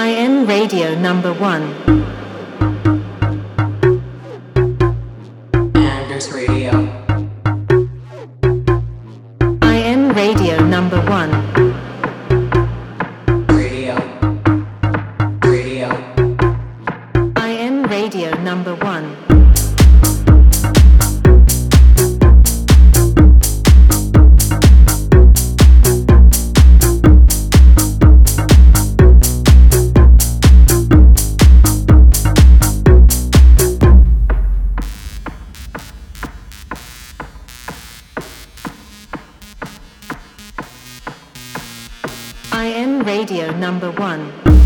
I am radio number one. Anders Radio. IN Radio number one. Radio. Radio. IN Radio number one. IN Radio number one.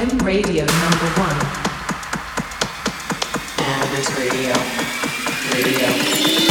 am radio number one. Anders Radio. Radio.